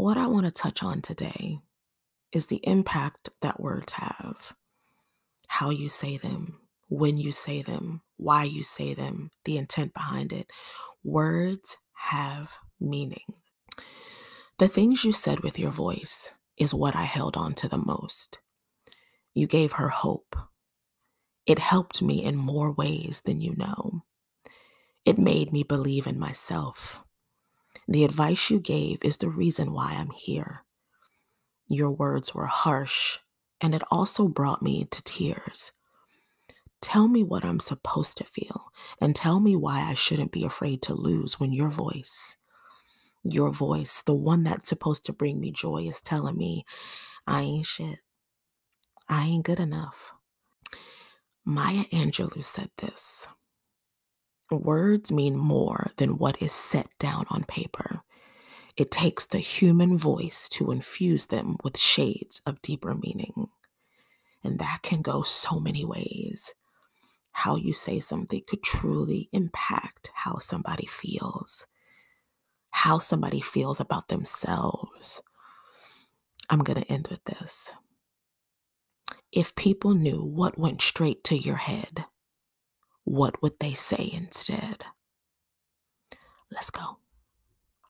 What I want to touch on today is the impact that words have, how you say them, when you say them, why you say them, the intent behind it. Words have meaning. The things you said with your voice is what I held on to the most. You gave her hope. It helped me in more ways than you know. It made me believe in myself. The advice you gave is the reason why I'm here. Your words were harsh, and it also brought me to tears. Tell me what I'm supposed to feel, and tell me why I shouldn't be afraid to lose when your voice, your voice, the one that's supposed to bring me joy, is telling me I ain't shit. I ain't good enough. Maya Angelou said this Words mean more than what is set down on paper. It takes the human voice to infuse them with shades of deeper meaning. And that can go so many ways. How you say something could truly impact how somebody feels, how somebody feels about themselves. I'm going to end with this. If people knew what went straight to your head, what would they say instead? Let's go.